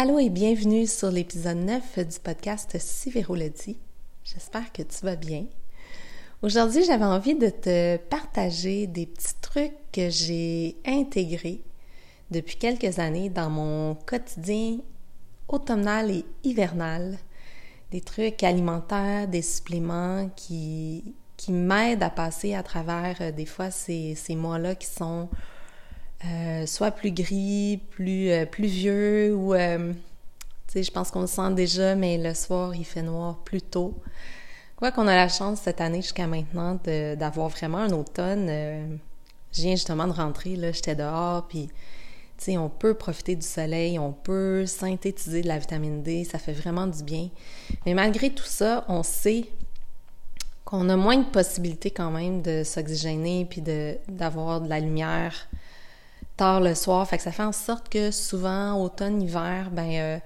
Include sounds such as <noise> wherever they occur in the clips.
Allô et bienvenue sur l'épisode 9 du podcast Si Véro le. J'espère que tu vas bien. Aujourd'hui, j'avais envie de te partager des petits trucs que j'ai intégrés depuis quelques années dans mon quotidien automnal et hivernal. Des trucs alimentaires, des suppléments qui, qui m'aident à passer à travers euh, des fois ces, ces mois-là qui sont euh, soit plus gris, plus, euh, plus vieux ou, euh, je pense qu'on le sent déjà, mais le soir, il fait noir plus tôt. Quoi qu'on a la chance cette année jusqu'à maintenant d'avoir vraiment un automne. je viens justement de rentrer, là, j'étais dehors, puis, on peut profiter du soleil, on peut synthétiser de la vitamine D, ça fait vraiment du bien. Mais malgré tout ça, on sait qu'on a moins de possibilités quand même de s'oxygéner puis d'avoir de la lumière tard le soir. Fait que ça fait en sorte que souvent, automne, hiver, ben, euh,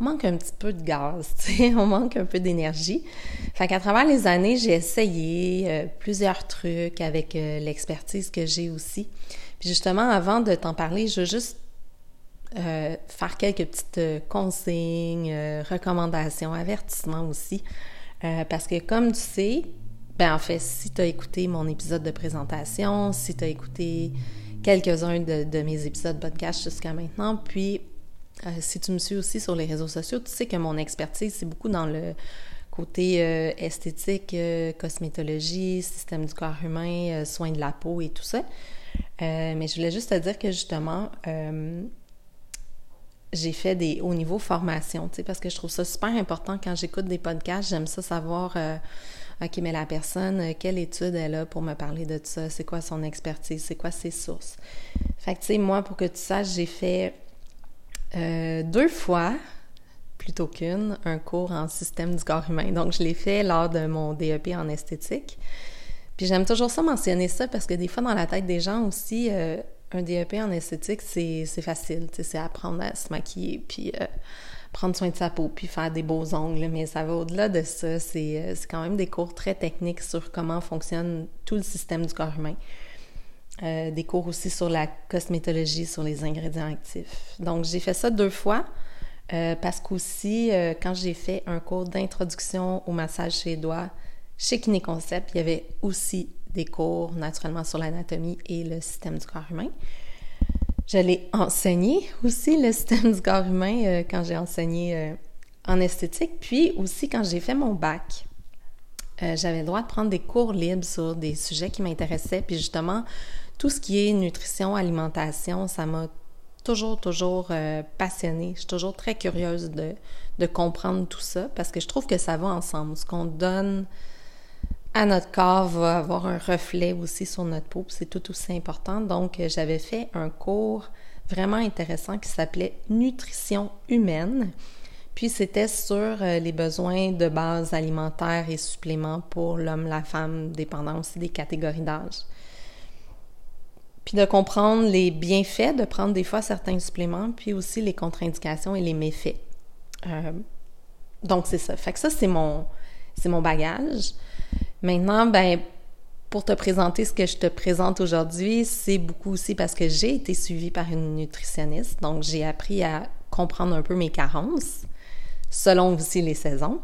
on manque un petit peu de gaz, <laughs> on manque un peu d'énergie. Fait qu'à travers les années, j'ai essayé euh, plusieurs trucs avec euh, l'expertise que j'ai aussi. Puis justement, avant de t'en parler, je veux juste faire quelques petites consignes, recommandations, avertissements aussi. parce que comme tu sais, ben en fait, si tu as écouté mon épisode de présentation, si tu as écouté quelques-uns de, mes épisodes podcast jusqu'à maintenant. Puis, euh, si tu me suis aussi sur les réseaux sociaux, tu sais que mon expertise, c'est beaucoup dans le côté euh, esthétique, euh, cosmétologie, système du corps humain, soins de la peau et tout ça. mais je voulais juste te dire que justement, j'ai fait des hauts niveaux formation, tu sais, parce que je trouve ça super important quand j'écoute des podcasts. J'aime ça savoir OK, mais la personne, euh, quelle étude elle a pour me parler de ça? C'est quoi son expertise? C'est quoi ses sources? Fait que, tu sais, moi, pour que tu saches, j'ai fait euh, deux fois, plutôt qu'une, un cours en système du corps humain. Donc, je l'ai fait lors de mon DEP en esthétique. Puis j'aime toujours ça mentionner ça parce que des fois, dans la tête des gens aussi, euh, un DEP en esthétique, c'est facile, c'est apprendre à se maquiller, puis prendre soin de sa peau, puis faire des beaux ongles, mais ça va au-delà de ça. Euh, c'est quand même des cours très techniques sur comment fonctionne tout le système du corps humain. Euh, des cours aussi sur la cosmétologie, sur les ingrédients actifs. Donc, j'ai fait ça deux fois. Euh, parce qu'aussi, quand j'ai fait un cours d'introduction au massage chez les doigts chez Kinéconcept, il y avait aussi des cours naturellement sur l'anatomie et le système du corps humain. J'allais enseigner aussi le système du corps humain euh, quand j'ai enseigné euh, en esthétique, puis aussi quand j'ai fait mon bac. Euh, j'avais le droit de prendre des cours libres sur des sujets qui m'intéressaient, puis justement, tout ce qui est nutrition, alimentation, ça m'a toujours, toujours passionnée. Je suis toujours très curieuse de, de comprendre tout ça parce que je trouve que ça va ensemble. Ce qu'on donne à notre corps va avoir un reflet aussi sur notre peau, c'est tout aussi important. Donc, euh, j'avais fait un cours vraiment intéressant qui s'appelait Nutrition humaine. Puis c'était sur euh, les besoins de base alimentaires et suppléments pour l'homme, la femme, dépendant aussi des catégories d'âge. Puis de comprendre les bienfaits de prendre des fois certains suppléments, puis aussi les contre-indications et les méfaits. Euh, donc c'est ça. Fait que ça, c'est c'est mon bagage. Maintenant, ben, pour te présenter ce que je te présente aujourd'hui, c'est beaucoup aussi parce que j'ai été suivie par une nutritionniste. Donc, j'ai appris à comprendre un peu mes carences, selon aussi les saisons,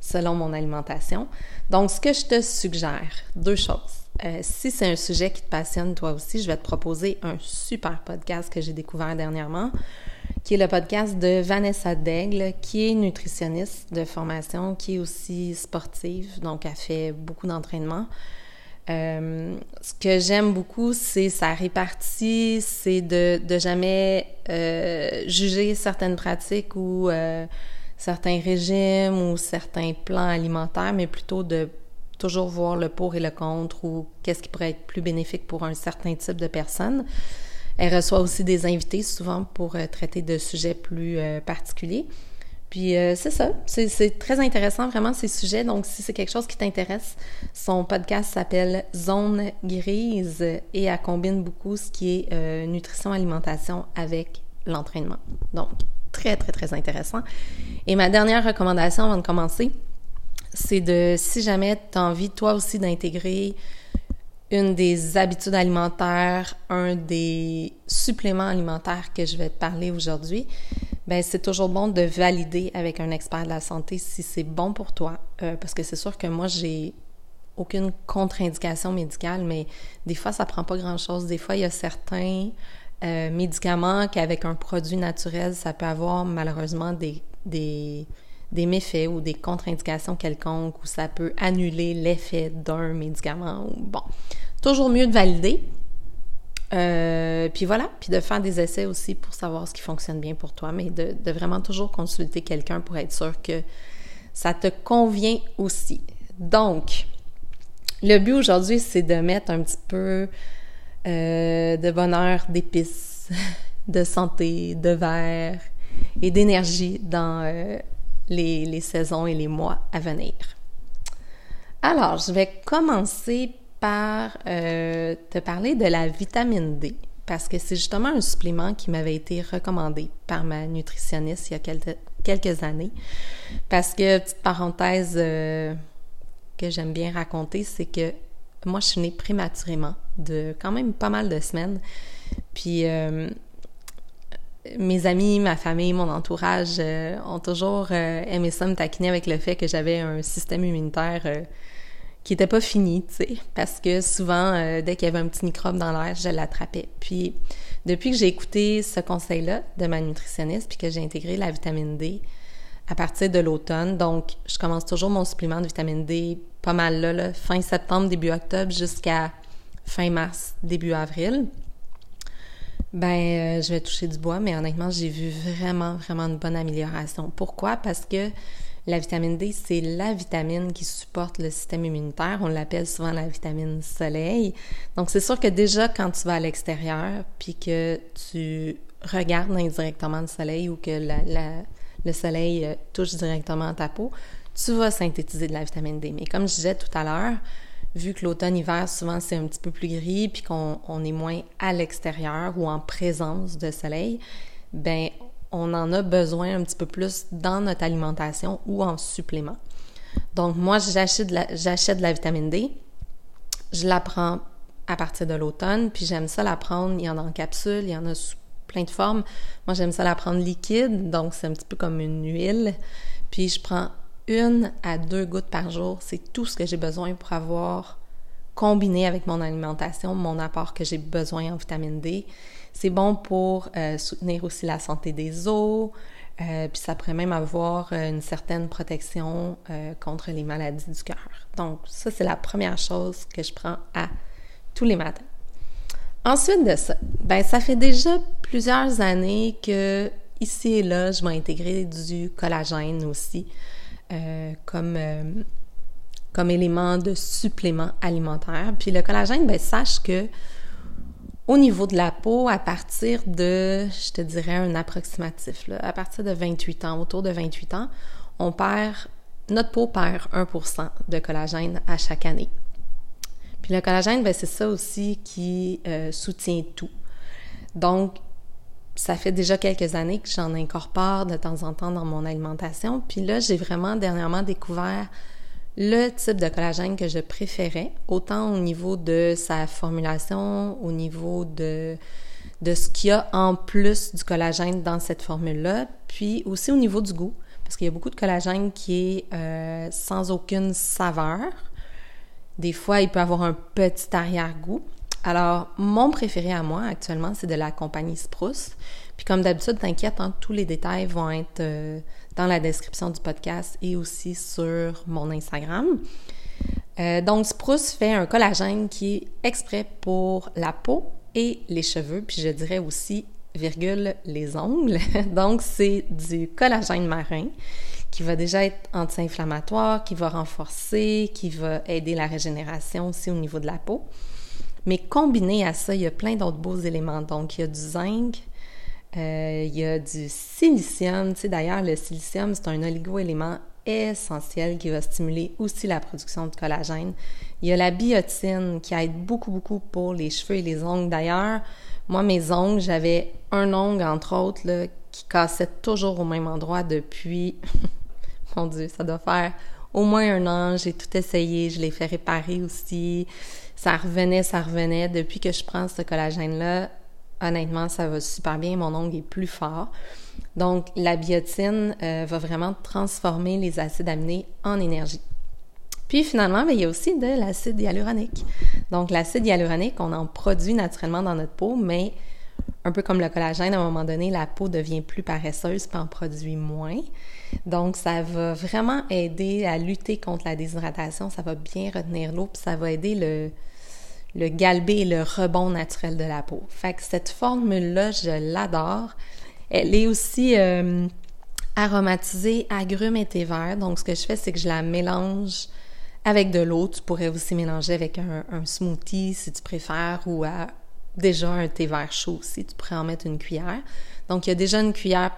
selon mon alimentation. Donc, ce que je te suggère, deux choses. Euh, si c'est un sujet qui te passionne toi aussi, je vais te proposer un super podcast que j'ai découvert dernièrement qui est le podcast de Vanessa Daigle, qui est nutritionniste de formation, qui est aussi sportive, donc elle fait beaucoup d'entraînement. Euh, ce que j'aime beaucoup, c'est sa répartie, c'est de, de jamais euh, juger certaines pratiques ou euh, certains régimes ou certains plans alimentaires, mais plutôt de toujours voir le pour et le contre ou qu'est-ce qui pourrait être plus bénéfique pour un certain type de personne. Elle reçoit aussi des invités souvent pour euh, traiter de sujets plus euh, particuliers. Puis euh, c'est ça, c'est très intéressant vraiment ces sujets. Donc si c'est quelque chose qui t'intéresse, son podcast s'appelle Zone grise et elle combine beaucoup ce qui est nutrition alimentation avec l'entraînement. Donc très très très intéressant. Et ma dernière recommandation avant de commencer, c'est de si jamais tu as envie toi aussi d'intégrer une des habitudes alimentaires, un des suppléments alimentaires que je vais te parler aujourd'hui, ben c'est toujours bon de valider avec un expert de la santé si c'est bon pour toi, euh, parce que c'est sûr que moi j'ai aucune contre-indication médicale, mais des fois ça prend pas grand-chose. Des fois il y a certains euh, médicaments qu'avec un produit naturel ça peut avoir malheureusement des, des des méfaits ou des contre-indications quelconques ou ça peut annuler l'effet d'un médicament. Bon, toujours mieux de valider. Euh, puis voilà, puis de faire des essais aussi pour savoir ce qui fonctionne bien pour toi, mais de, vraiment toujours consulter quelqu'un pour être sûr que ça te convient aussi. Donc, le but aujourd'hui, c'est de mettre un petit peu euh, de bonheur, d'épices, <laughs> de santé, de verre et d'énergie dans euh, les, saisons et les mois à venir. Alors, je vais commencer par euh, te parler de la vitamine D, parce que c'est justement un supplément qui m'avait été recommandé par ma nutritionniste il y a quelques, années. Parce que, petite parenthèse euh, que j'aime bien raconter, c'est que moi, je suis née prématurément de quand même pas mal de semaines. Puis, euh, mes amis, ma famille, mon entourage euh, ont toujours euh, aimé ça me taquiner avec le fait que j'avais un système immunitaire euh, qui n'était pas fini, tu sais, parce que souvent, dès qu'il y avait un petit microbe dans l'air, je l'attrapais. Puis, depuis que j'ai écouté ce conseil-là de ma nutritionniste, puis que j'ai intégré la vitamine D à partir de l'automne, donc je commence toujours mon supplément de vitamine D pas mal là, là fin septembre, début octobre, jusqu'à fin mars, début avril. Ben, euh, je vais toucher du bois, mais honnêtement, j'ai vu vraiment, vraiment une bonne amélioration. Pourquoi? Parce que la vitamine D, c'est la vitamine qui supporte le système immunitaire. On l'appelle souvent la vitamine soleil. Donc, c'est sûr que déjà, quand tu vas à l'extérieur, puis que tu regardes indirectement le soleil ou que le soleil euh, touche directement ta peau, tu vas synthétiser de la vitamine D. Mais comme je disais tout à l'heure, vu que l'automne-hiver, souvent, c'est un petit peu plus gris, puis qu'on est moins à l'extérieur ou en présence de soleil, ben on en a besoin un petit peu plus dans notre alimentation ou en supplément. Donc, moi, j'achète de, la, de la vitamine D. Je la prends à partir de l'automne, puis j'aime ça la prendre. Il y en a en capsule, il y en a sous plein de formes. Moi, j'aime ça la prendre liquide, donc c'est un petit peu comme une huile. Puis je prends une à deux gouttes par jour, c'est tout ce que j'ai besoin pour avoir combiné avec mon alimentation mon apport que j'ai besoin en vitamine D. C'est bon pour euh, soutenir aussi la santé des os, euh, puis ça pourrait même avoir euh, une certaine protection contre les maladies du cœur. Donc ça, c'est la première chose que je prends à tous les matins. Ensuite de ça, ben ça fait déjà plusieurs années que ici et là, je vais intégrer du collagène aussi. Euh, comme, euh, comme élément de supplément alimentaire. Puis le collagène, ben sache que au niveau de la peau, à partir de, je te dirais un approximatif, à partir de 28 ans, autour de 28 ans, on perd, notre peau perd 1% de collagène à chaque année. Puis le collagène, ben, c'est ça aussi qui euh, soutient tout. Donc, ça fait déjà quelques années que j'en incorpore de temps en temps dans mon alimentation. Puis là, j'ai vraiment dernièrement découvert le type de collagène que je préférais, autant au niveau de sa formulation, au niveau de, de ce qu'il y a en plus du collagène dans cette formule-là, puis aussi au niveau du goût, parce qu'il y a beaucoup de collagène qui est euh, sans aucune saveur. Des fois, il peut avoir un petit arrière-goût. Alors, mon préféré à moi actuellement, c'est de la compagnie Spruce. Puis comme d'habitude, t'inquiète, hein, tous les détails vont être euh, dans la description du podcast et aussi sur mon Instagram. Euh, donc, Spruce fait un collagène qui est exprès pour la peau et les cheveux, puis je dirais aussi, virgule, les ongles. <laughs> donc, c'est du collagène marin qui va déjà être anti-inflammatoire, qui va renforcer, qui va aider la régénération aussi au niveau de la peau. Mais combiné à ça, il y a plein d'autres beaux éléments. Donc, il y a du zinc, euh, il y a du silicium. Tu sais, d'ailleurs, le silicium, c'est un oligo-élément essentiel qui va stimuler aussi la production de collagène. Il y a la biotine qui aide beaucoup, beaucoup pour les cheveux et les ongles. D'ailleurs, moi, mes ongles, j'avais un ongle, entre autres, là, qui cassait toujours au même endroit depuis, <laughs> mon Dieu, ça doit faire au moins un an. J'ai tout essayé, je l'ai fait réparer aussi ça revenait, ça revenait. Depuis que je prends ce collagène-là, honnêtement, ça va super bien. Mon ongle est plus fort. Donc, la biotine euh, va vraiment transformer les acides aminés en énergie. Puis finalement, ben, il y a aussi de l'acide hyaluronique. Donc, l'acide hyaluronique, on en produit naturellement dans notre peau, mais un peu comme le collagène, à un moment donné, la peau devient plus paresseuse puis en produit moins. Donc, ça va vraiment aider à lutter contre la déshydratation. Ça va bien retenir l'eau puis ça va aider le, le galbé et le rebond naturel de la peau. Fait que cette formule-là, je l'adore. Elle est aussi euh, aromatisée agrumes et thé vert. Donc, ce que je fais, c'est que je la mélange avec de l'eau. Tu pourrais aussi mélanger avec un, smoothie si tu préfères ou déjà un thé vert chaud aussi. Tu pourrais en mettre une cuillère. Donc, il y a déjà une cuillère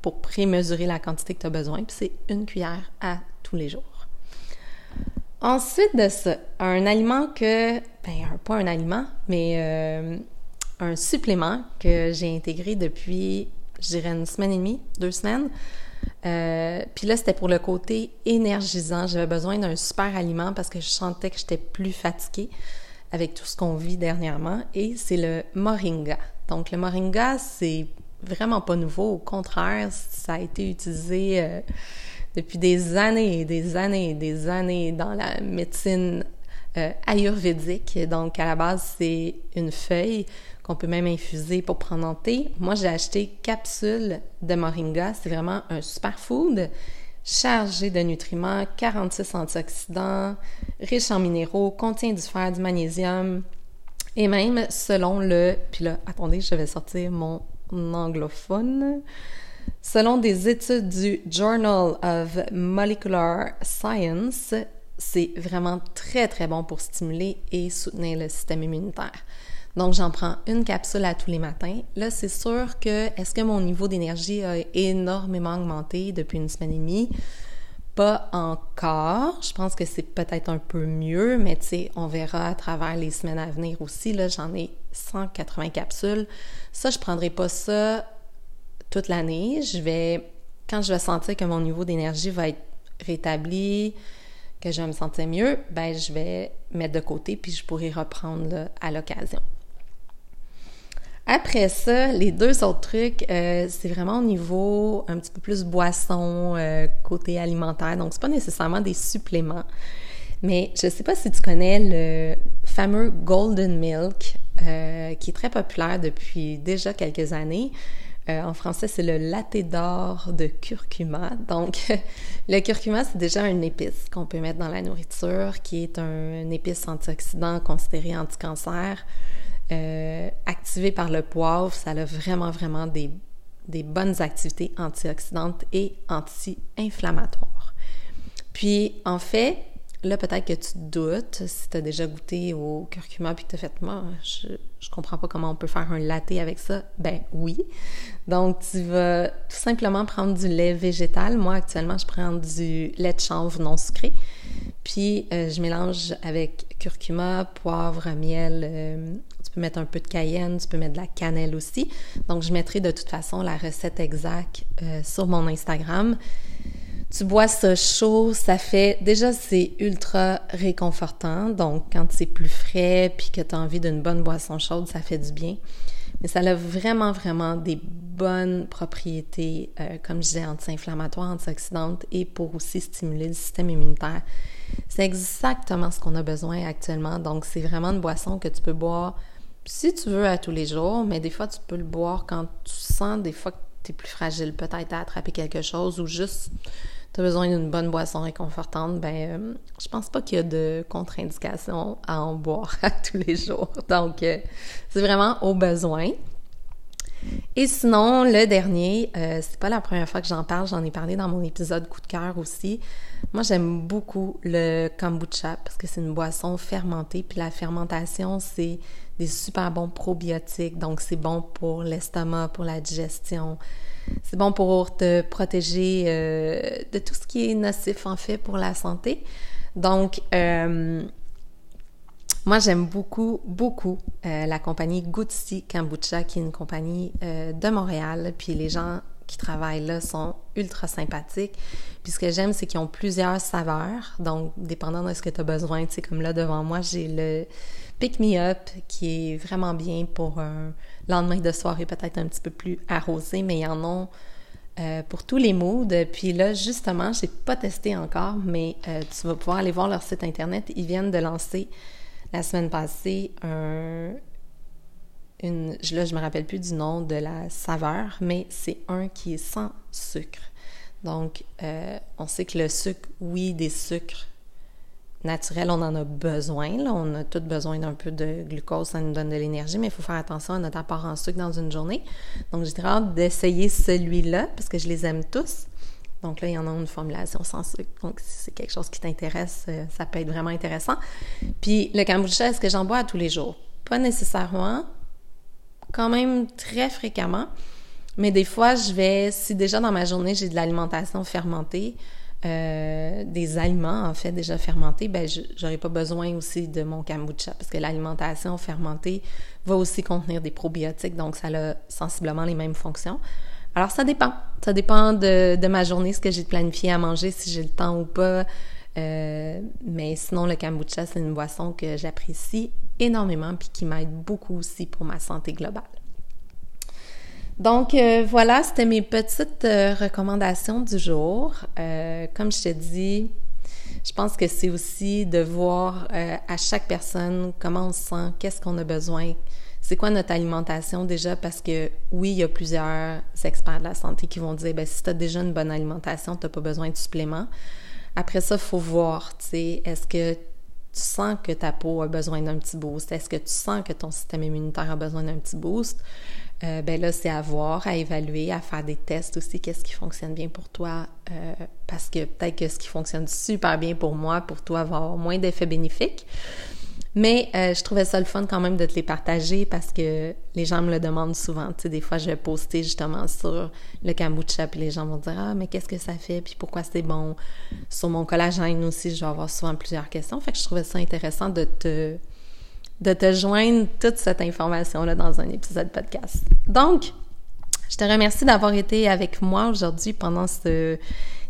pour prémesurer la quantité que tu as besoin. Puis c'est une cuillère à tous les jours. Ensuite de ça, un aliment que, ben, pas un aliment, mais euh, un supplément que j'ai intégré depuis je dirais une semaine et demie, deux semaines. Euh, puis là, c'était pour le côté énergisant. J'avais besoin d'un super aliment parce que je sentais que j'étais plus fatiguée avec tout ce qu'on vit dernièrement. Et c'est le moringa. Donc, le moringa, c'est vraiment pas nouveau. Au contraire, ça a été utilisé euh, depuis des années des années des années dans la médecine euh, ayurvédique. Donc, à la base, c'est une feuille qu'on peut même infuser pour prendre en thé. Moi, j'ai acheté capsule de moringa. C'est vraiment un superfood chargé de nutriments, 46 antioxydants, riche en minéraux, contient du fer, du magnésium. Et même selon le... Puis là, attendez, je vais sortir mon anglophone. Selon des études du Journal of Molecular Science, c'est vraiment très, très bon pour stimuler et soutenir le système immunitaire. Donc, j'en prends une capsule à tous les matins. Là, c'est sûr que est-ce que mon niveau d'énergie a énormément augmenté depuis une semaine et demie? Pas encore. Je pense que c'est peut-être un peu mieux, mais tu sais, on verra à travers les semaines à venir aussi. Là, j'en ai 180 capsules. Ça, je prendrai pas ça toute l'année. Je vais, quand je vais sentir que mon niveau d'énergie va être rétabli, que je vais me sentir mieux, ben je vais mettre de côté puis je pourrai reprendre à l'occasion. Après ça, les deux autres trucs, euh, c'est vraiment au niveau un petit peu plus boisson, euh, côté alimentaire. Donc, c'est pas nécessairement des suppléments. Mais je sais pas si tu connais le fameux Golden Milk, euh, qui est très populaire depuis déjà quelques années. En français, c'est le latte d'or de curcuma. Donc, <laughs> le curcuma, c'est déjà une épice qu'on peut mettre dans la nourriture, qui est un, épice antioxydant considéré anti-cancer. Euh, activé par le poivre, ça a vraiment, vraiment des, bonnes activités antioxydantes et anti-inflammatoires. Puis, en fait, là, peut-être que tu doutes si tu as déjà goûté au curcuma puis que tu as fait, moi, je, je comprends pas comment on peut faire un latte avec ça. Ben oui. Donc, tu vas tout simplement prendre du lait végétal. Moi, actuellement, je prends du lait de chanvre non sucré. Puis, euh, je mélange avec curcuma, poivre, miel, euh, tu peux mettre un peu de cayenne, tu peux mettre de la cannelle aussi. Donc, je mettrai de toute façon la recette exacte euh, sur mon Instagram. Tu bois ça chaud, ça fait déjà c'est ultra réconfortant. Donc quand c'est plus frais puis que tu as envie d'une bonne boisson chaude, ça fait du bien. Mais ça a vraiment vraiment des bonnes propriétés euh, comme je disais anti-inflammatoires, antioxydantes et pour aussi stimuler le système immunitaire. C'est exactement ce qu'on a besoin actuellement. Donc c'est vraiment une boisson que tu peux boire si tu veux à tous les jours, mais des fois, tu peux le boire quand tu sens des fois que tu es plus fragile, peut-être à attraper quelque chose ou juste tu as besoin d'une bonne boisson réconfortante, ben euh, je pense pas qu'il y a de contre-indication à en boire <laughs> à tous les jours. Donc, euh, c'est vraiment au besoin. Et sinon, le dernier, euh, c'est pas la première fois que j'en parle, j'en ai parlé dans mon épisode coup de cœur aussi. Moi, j'aime beaucoup le kombucha parce que c'est une boisson fermentée, puis la fermentation, c'est des super bons probiotiques, donc c'est bon pour l'estomac, pour la digestion. C'est bon pour te protéger euh, de tout ce qui est nocif en fait pour la santé. Donc, euh, moi, j'aime beaucoup, beaucoup euh, la compagnie Gutsi Kombucha, qui est une compagnie de Montréal. Puis les gens qui travaillent là sont ultra sympathiques. Puis ce que j'aime, c'est qu'ils ont plusieurs saveurs. Donc, dépendant de ce que tu as besoin, tu sais, comme là devant moi, j'ai le Pick Me Up qui est vraiment bien pour un lendemain de soirée peut-être un petit peu plus arrosé, mais ils en ont euh, pour tous les moods. Puis là, justement, j'ai pas testé encore, mais euh, tu vas pouvoir aller voir leur site internet. Ils viennent de lancer la semaine passée un, une, là, je me rappelle plus du nom de la saveur, mais c'est un qui est sans sucre. Donc, euh, on sait que le sucre, oui, des sucres naturels, on en a besoin. On a tous besoin d'un peu de glucose, ça nous donne de l'énergie, mais il faut faire attention à notre apport en sucre dans une journée. Donc, j'ai hâte d'essayer celui-là, parce que je les aime tous. Donc là, il y en a une formulation sans sucre. Donc, si c'est quelque chose qui t'intéresse, euh, ça peut être vraiment intéressant. Puis, le kombucha, est-ce que j'en bois tous les jours? Pas nécessairement, quand même très fréquemment. Mais des fois, je vais, si déjà dans ma journée, j'ai de l'alimentation fermentée, euh, des aliments en fait déjà fermentés, ben j'aurais pas besoin aussi de mon kombucha parce que l'alimentation fermentée va aussi contenir des probiotiques, donc ça a sensiblement les mêmes fonctions. Alors ça dépend, ça dépend de, de ma journée, ce que j'ai planifié à manger, si j'ai le temps ou pas. Euh, mais sinon, le kombucha, c'est une boisson que j'apprécie énormément puis qui m'aide beaucoup aussi pour ma santé globale. Donc euh, voilà, c'était mes petites euh, recommandations du jour. comme je te dis, je pense que c'est aussi de voir à chaque personne comment on se sent, qu'est-ce qu'on a besoin, c'est quoi notre alimentation déjà, parce que oui, il y a plusieurs experts de la santé qui vont dire, ben si tu as déjà une bonne alimentation, tu n'as pas besoin de suppléments. Après ça, il faut voir, tu sais, est-ce que tu sens que ta peau a besoin d'un petit boost? Est-ce que tu sens que ton système immunitaire a besoin d'un petit boost? Euh, ben là, c'est à voir, à évaluer, à faire des tests aussi, qu'est-ce qui fonctionne bien pour toi, euh, parce que peut-être que ce qui fonctionne super bien pour moi, pour toi, va avoir moins d'effets bénéfiques. Mais euh, je trouvais ça le fun quand même de te les partager parce que les gens me le demandent souvent. Tu sais, des fois, je vais poster justement sur le kombucha puis les gens vont dire Ah, mais qu'est-ce que ça fait puis pourquoi c'est bon? Sur mon collagène aussi, je vais avoir souvent plusieurs questions. Fait que je trouvais ça intéressant de te de te joindre toute cette information-là dans un épisode podcast. Donc, je te remercie d'avoir été avec moi aujourd'hui pendant ce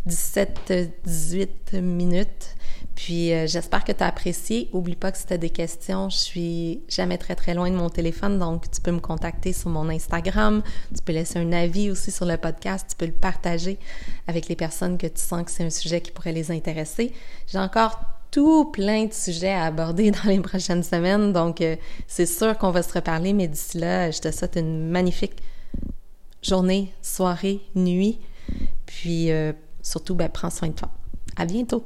17-18 minutes puis euh, j'espère que tu as apprécié. Oublie pas que si tu as des questions, je suis jamais très très loin de mon téléphone, donc tu peux me contacter sur mon Instagram, tu peux laisser un avis aussi sur le podcast, tu peux le partager avec les personnes que tu sens que c'est un sujet qui pourrait les intéresser. J'ai encore tout plein de sujets à aborder <laughs> dans les prochaines semaines, donc euh, c'est sûr qu'on va se reparler, mais d'ici là, je te souhaite une magnifique journée, soirée, nuit, puis euh, surtout, ben, prends soin de toi. À bientôt!